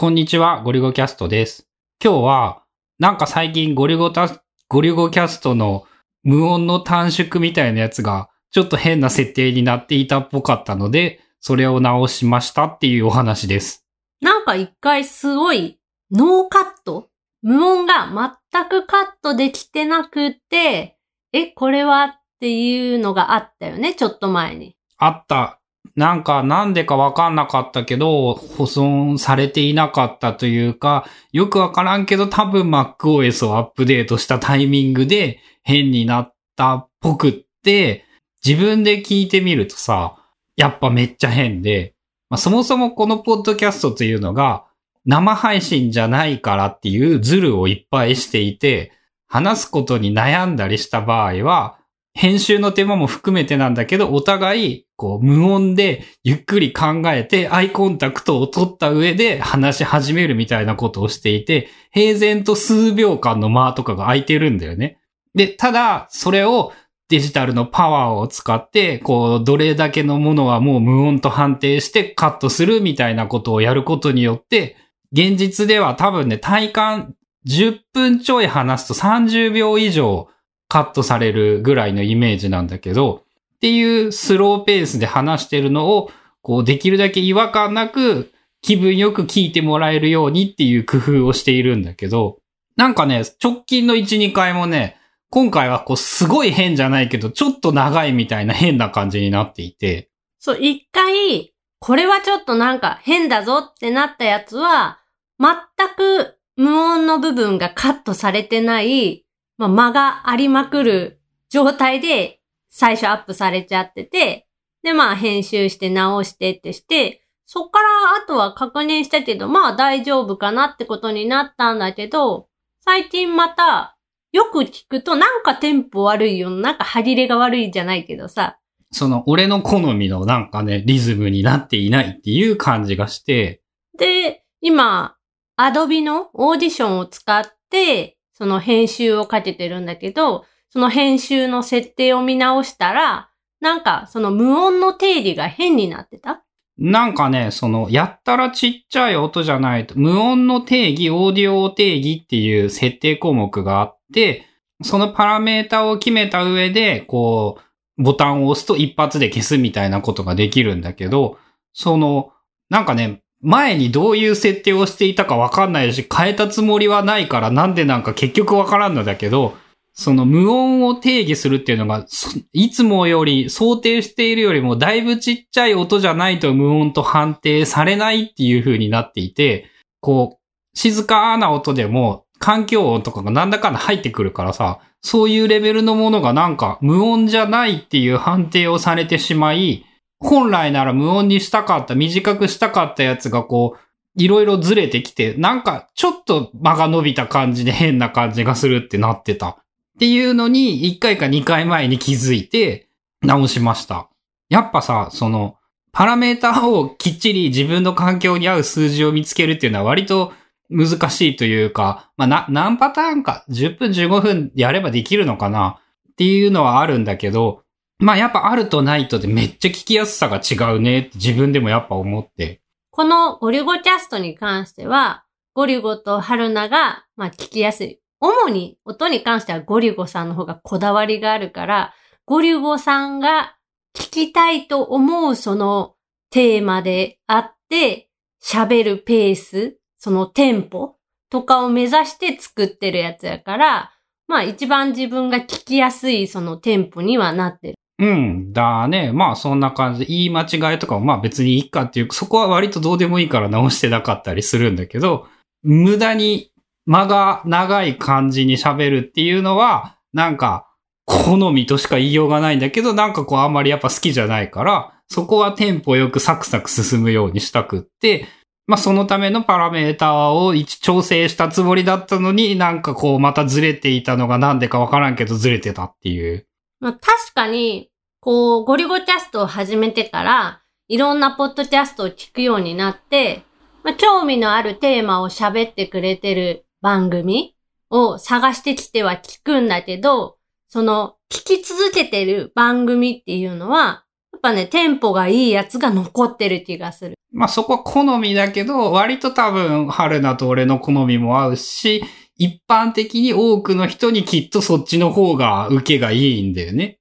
こんにちは、ゴリゴキャストです。今日は、なんか最近ゴリゴタ、ゴリゴキャストの無音の短縮みたいなやつが、ちょっと変な設定になっていたっぽかったので、それを直しましたっていうお話です。なんか一回すごいノーカット？無音が全くカットできてなくて、え、これは？っていうのがあったよね、ちょっと前に。あった。なんかなんでかわかんなかったけど、保存されていなかったというか、よくわからんけど多分 MacOS をアップデートしたタイミングで変になったっぽくって、自分で聞いてみるとさ、やっぱめっちゃ変で、まあ、そもそもこのポッドキャストというのが生配信じゃないからっていうズルをいっぱいしていて、話すことに悩んだりした場合は、編集の手間も含めてなんだけど、お互い、こう、無音でゆっくり考えて、アイコンタクトを取った上で話し始めるみたいなことをしていて、平然と数秒間の間とかが空いてるんだよね。で、ただ、それをデジタルのパワーを使って、こう、どれだけのものはもう無音と判定してカットするみたいなことをやることによって、現実では多分ね、体感10分ちょい話すと30秒以上カットされるぐらいのイメージなんだけど、っていうスローペースで話してるのを、こうできるだけ違和感なく気分よく聞いてもらえるようにっていう工夫をしているんだけど、なんかね、直近の1、2回もね、今回はこうすごい変じゃないけど、ちょっと長いみたいな変な感じになっていて、そう、一回、これはちょっとなんか変だぞってなったやつは、全く無音の部分がカットされてない、まあ、間がありまくる状態で最初アップされちゃってて、で、まあ編集して直してってして、そっからあとは確認したけど、まあ大丈夫かなってことになったんだけど、最近また、よく聞くとなんかテンポ悪いよ、なんか歯切れが悪いじゃないけどさ、その俺の好みのなんかね、リズムになっていないっていう感じがして、で、今、アドビのオーディションを使って、その編集をかけてるんだけど、その編集の設定を見直したら、なんかその無音の定義が変になってた？なんかね、その、やったらちっちゃい音じゃないと、無音の定義、オーディオ定義っていう設定項目があって、そのパラメータを決めた上で、こう、ボタンを押すと一発で消すみたいなことができるんだけど、その、なんかね、前にどういう設定をしていたかわかんないし、変えたつもりはないからなんでなんか結局わからんのだけど、その無音を定義するっていうのが、いつもより想定しているよりもだいぶちっちゃい音じゃないと無音と判定されないっていう風になっていて、こう、静かな音でも環境音とかがなんだかんだ入ってくるからさ、そういうレベルのものがなんか無音じゃないっていう判定をされてしまい、本来なら無音にしたかった、短くしたかったやつがこう、いろいろずれてきて、なんかちょっと間が伸びた感じで変な感じがするってなってた。っていうのに、1回か2回前に気づいて、直しました。やっぱさ、その、パラメーターをきっちり自分の環境に合う数字を見つけるっていうのは割と難しいというか、まあ、な、何パターンか、10分15分やればできるのかなっていうのはあるんだけど、まあ、やっぱあるとないとでめっちゃ聞きやすさが違うねって自分でもやっぱ思って。このゴリゴキャストに関しては、ゴリゴと春菜が、まあ聞きやすい。主に音に関してはゴリゴさんの方がこだわりがあるから、ゴリゴさんが聞きたいと思うそのテーマであって、喋るペース、そのテンポとかを目指して作ってるやつやから、まあ一番自分が聞きやすいそのテンポにはなってる。うん、だね。まあそんな感じで、言い間違いとかもまあ別にいいかっていう、そこは割とどうでもいいから直してなかったりするんだけど、無駄に間が長い感じに喋るっていうのは、なんか、好みとしか言いようがないんだけど、なんかこうあんまりやっぱ好きじゃないから、そこはテンポよくサクサク進むようにしたくって、まあそのためのパラメーターを調整したつもりだったのに、なんかこうまたずれていたのがなんでかわからんけどずれてたっていう。まあ、確かに、こう、ゴリゴキャストを始めてから、いろんなポッドキャストを聞くようになって、まあ、興味のあるテーマを喋ってくれてる番組を探してきては聞くんだけど、その、聞き続けてる番組っていうのは、やっぱね、テンポがいいやつが残ってる気がする。まあそこは好みだけど、割と多分、春菜と俺の好みも合うし、一般的に多くの人にきっとそっちの方が受けがいいんだよね。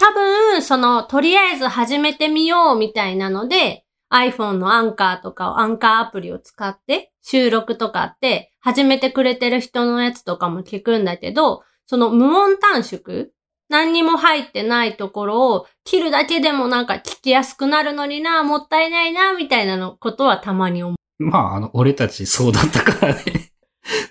多分、その、とりあえず始めてみようみたいなので、iPhone のアンカーとかを、アンカーアプリを使って収録とかって始めてくれてる人のやつとかも聞くんだけど、その無音短縮何にも入ってないところを切るだけでもなんか聞きやすくなるのにな、もったいないな、みたいなのことはたまに思う。まあ、あの、俺たちそうだったからね。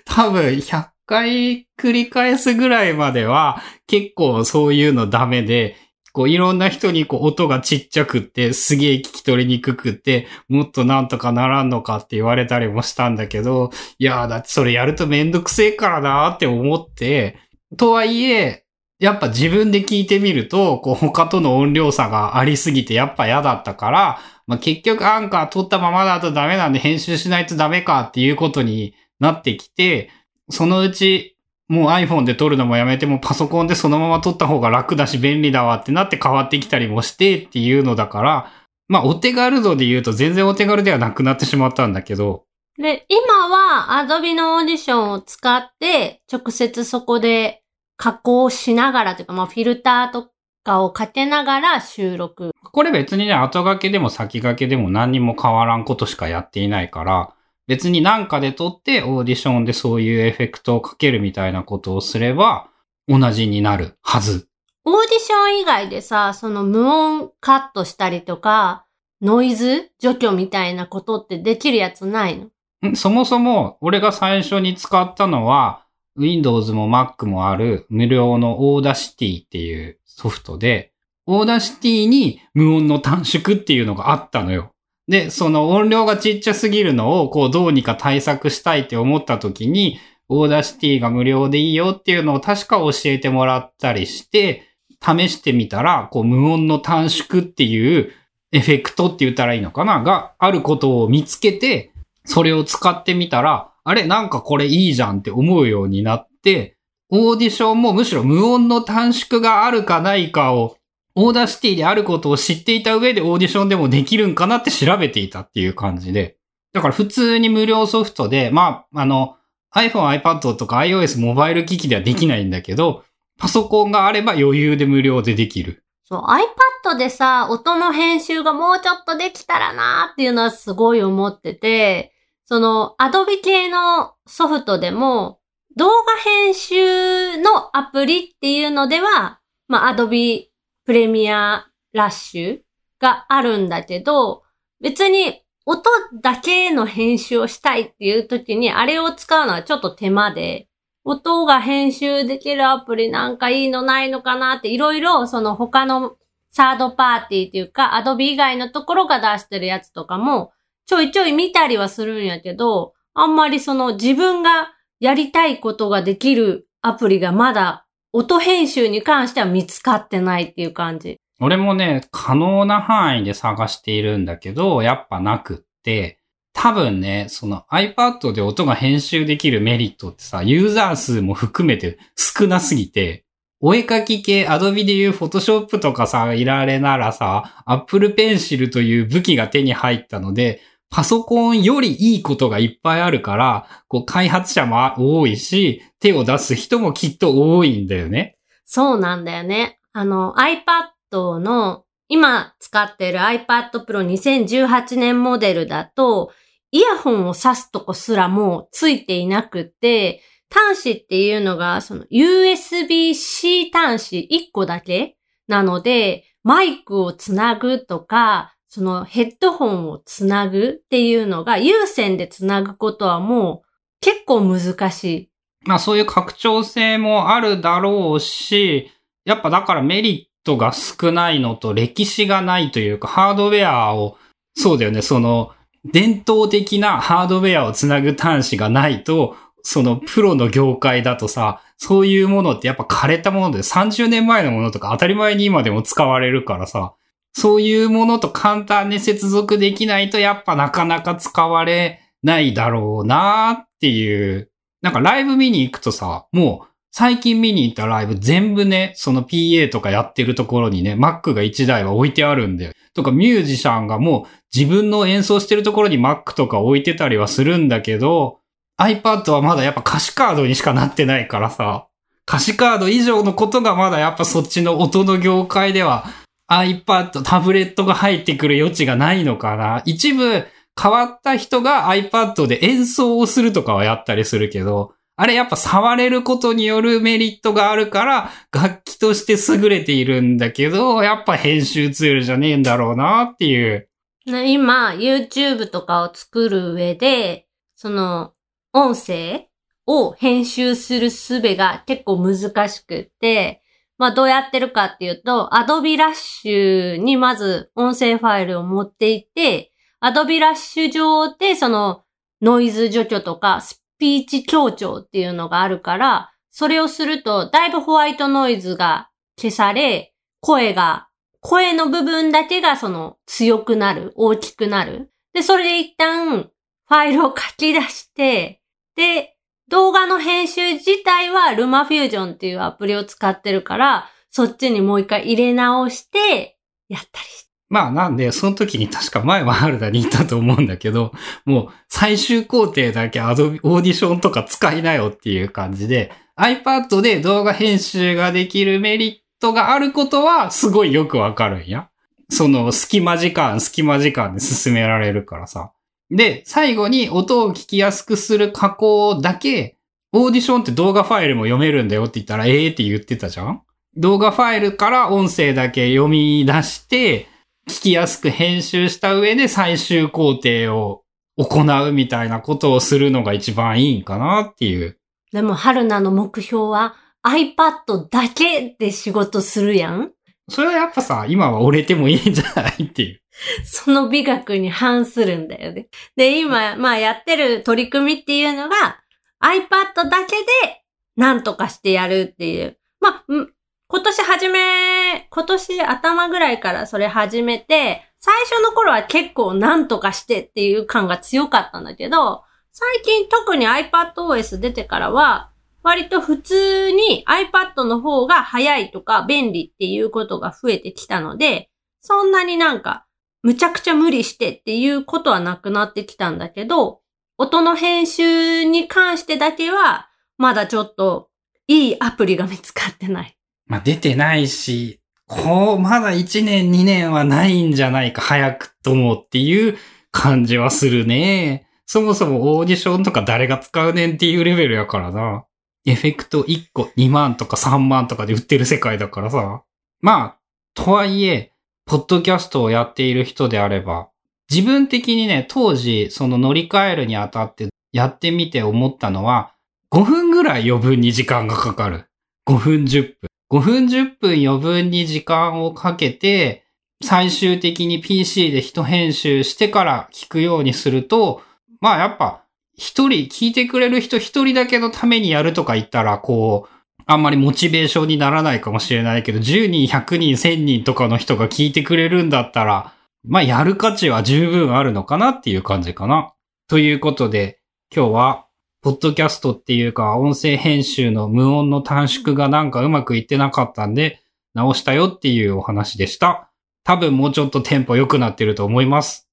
多分、100回繰り返すぐらいまでは、結構そういうのダメで、こういろんな人にこう音がちっちゃくってすげえ聞き取りにくくってもっとなんとかならんのかって言われたりもしたんだけど、いやーだってそれやるとめんどくせえからなーって思って、とはいえ、やっぱ自分で聞いてみると、こう他との音量差がありすぎてやっぱ嫌だったから、まあ、結局アンカー取ったままだとダメなんで編集しないとダメかっていうことになってきて、そのうちもう iPhone で撮るのもやめてもパソコンでそのまま撮った方が楽だし便利だわってなって変わってきたりもしてっていうのだから、まあお手軽度で言うと全然お手軽ではなくなってしまったんだけど。で、今は Adobe のオーディションを使って直接そこで加工しながらというか、まあフィルターとかをかけながら収録。これ別にね、後掛けでも先掛けでも何にも変わらんことしかやっていないから、別になんかで撮ってオーディションでそういうエフェクトをかけるみたいなことをすれば同じになるはず。オーディション以外でさ、その無音カットしたりとか、ノイズ除去みたいなことってできるやつないの？そもそも俺が最初に使ったのは Windows も Mac もある無料の Audacity っていうソフトで、 Audacity に無音の短縮っていうのがあったのよ。で、その音量がちっちゃすぎるのを、こう、どうにか対策したいって思った時に、 Audacity が無料でいいよっていうのを確か教えてもらったりして、試してみたら、こう、無音の短縮っていうエフェクトって言ったらいいのかな？があることを見つけて、それを使ってみたら、あれなんかこれいいじゃんって思うようになって、オーディションもむしろ無音の短縮があるかないかを Audacity であることを知っていた上でオーディションでもできるんかなって調べていたっていう感じで。だから普通に無料ソフトで、まあ、あの、iPhone、iPad とか iOS モバイル機器ではできないんだけど、パソコンがあれば余裕で無料でできる。そう、iPad でさ、音の編集がもうちょっとできたらなーっていうのはすごい思ってて、その、Adobe 系のソフトでも、動画編集のアプリっていうのでは、まあ、Adobe プレミアラッシュがあるんだけど、別に音だけの編集をしたいっていう時にあれを使うのはちょっと手間で、音が編集できるアプリなんかいいのないのかなっていろいろその他のサードパーティーっていうか、アドビ以外のところが出してるやつとかもちょいちょい見たりはするんやけど、あんまりその自分がやりたいことができるアプリがまだ音編集に関しては見つかってないっていう感じ。俺もね、可能な範囲で探しているんだけど、やっぱなくって、多分ね、その iPad で音が編集できるメリットってさ、ユーザー数も含めて少なすぎて、お絵かき系、Adobe でいう Photoshop とかさ、いられならさ、Apple Pencil という武器が手に入ったので、パソコンよりいいことがいっぱいあるから、こう開発者も多いし、手を出す人もきっと多いんだよね。そうなんだよね。あの iPad の今使ってる iPad Pro 2018年モデルだと、イヤホンを挿すとこすらもついていなくて、端子っていうのがその USB-C 端子1個だけなので、マイクをつなぐとか、そのヘッドホンをつなぐっていうのが有線でつなぐことはもう結構難しい。まあそういう拡張性もあるだろうし、やっぱだからメリットが少ないのと歴史がないというかハードウェアを、そうだよね、その伝統的なハードウェアをつなぐ端子がないと、そのプロの業界だとさ、そういうものってやっぱ枯れたもので30年前のものとか当たり前に今でも使われるからさ、そういうものと簡単に接続できないとやっぱなかなか使われないだろうなっていう。なんかライブ見に行くとさ、もう最近見に行ったライブ全部ね、その PA とかやってるところにね、Mac が1台は置いてあるんだよ。とかミュージシャンがもう自分の演奏してるところに Mac とか置いてたりはするんだけど、iPad はまだやっぱ歌詞カードにしかなってないからさ、歌詞カード以上のことがまだやっぱそっちの音の業界では iPad、タブレットが入ってくる余地がないのかな。一部変わった人が iPad で演奏をするとかはやったりするけど、あれやっぱ触れることによるメリットがあるから、楽器として優れているんだけど、やっぱ編集ツールじゃねえんだろうなっていう。今、YouTube とかを作る上で、その、音声を編集する術が結構難しくって、まあどうやってるかっていうと、Adobe Rush にまず音声ファイルを持っていって、Adobe Rush 上でそのノイズ除去とかスピーチ強調っていうのがあるから、それをするとだいぶホワイトノイズが消され、声が、声の部分だけがその強くなる、大きくなる。で、それで一旦ファイルを書き出して、で、動画の編集自体は LumaFusion っていうアプリを使ってるから、そっちにもう一回入れ直して、やったりして。まあなんで、その時に確か前は春田にいたと思うんだけど、もう最終工程だけ Adobe オーディションとか使いなよっていう感じで、iPad で動画編集ができるメリットがあることはすごいよくわかるんや。その隙間時間、隙間時間で進められるからさ。で、最後に音を聞きやすくする加工だけ、オーディションって動画ファイルも読めるんだよって言ったら、ええー、って言ってたじゃん？動画ファイルから音声だけ読み出して、聞きやすく編集した上で最終工程を行うみたいなことをするのが一番いいんかなっていう。でも、春菜の目標は iPad だけで仕事するやん？それはやっぱさ、今は折れてもいいんじゃないっていう。その美学に反するんだよね。で、今、まあやってる取り組みっていうのが iPad だけで何とかしてやるっていう。まあ、今年始め、今年頭ぐらいからそれ始めて、最初の頃は結構何とかしてっていう感が強かったんだけど、最近特に iPadOS 出てからは、割と普通に iPad の方が早いとか便利っていうことが増えてきたので、そんなになんかむちゃくちゃ無理してっていうことはなくなってきたんだけど、音の編集に関してだけは、まだちょっといいアプリが見つかってない。まあ、出てないし、こう、まだ1年2年はないんじゃないか、早くともっていう感じはするね。そもそもオーディションとか誰が使うねんっていうレベルやからな。エフェクト1個2万とか3万とかで売ってる世界だからさ。まあ、とはいえ、ポッドキャストをやっている人であれば、自分的にね、当時、その乗り換えるにあたってやってみて思ったのは、5分ぐらい余分に時間がかかる。5分10分。5分10分余分に時間をかけて、最終的に PC で人編集してから聞くようにすると、まあやっぱ、一人、聞いてくれる人一人だけのためにやるとか言ったら、こう、あんまりモチベーションにならないかもしれないけど、10人、100人、1000人とかの人が聞いてくれるんだったら、まあ、やる価値は十分あるのかなっていう感じかな。ということで、今日は、ポッドキャストっていうか、音声編集の無音の短縮がなんかうまくいってなかったんで、直したよっていうお話でした。多分もうちょっとテンポ良くなってると思います。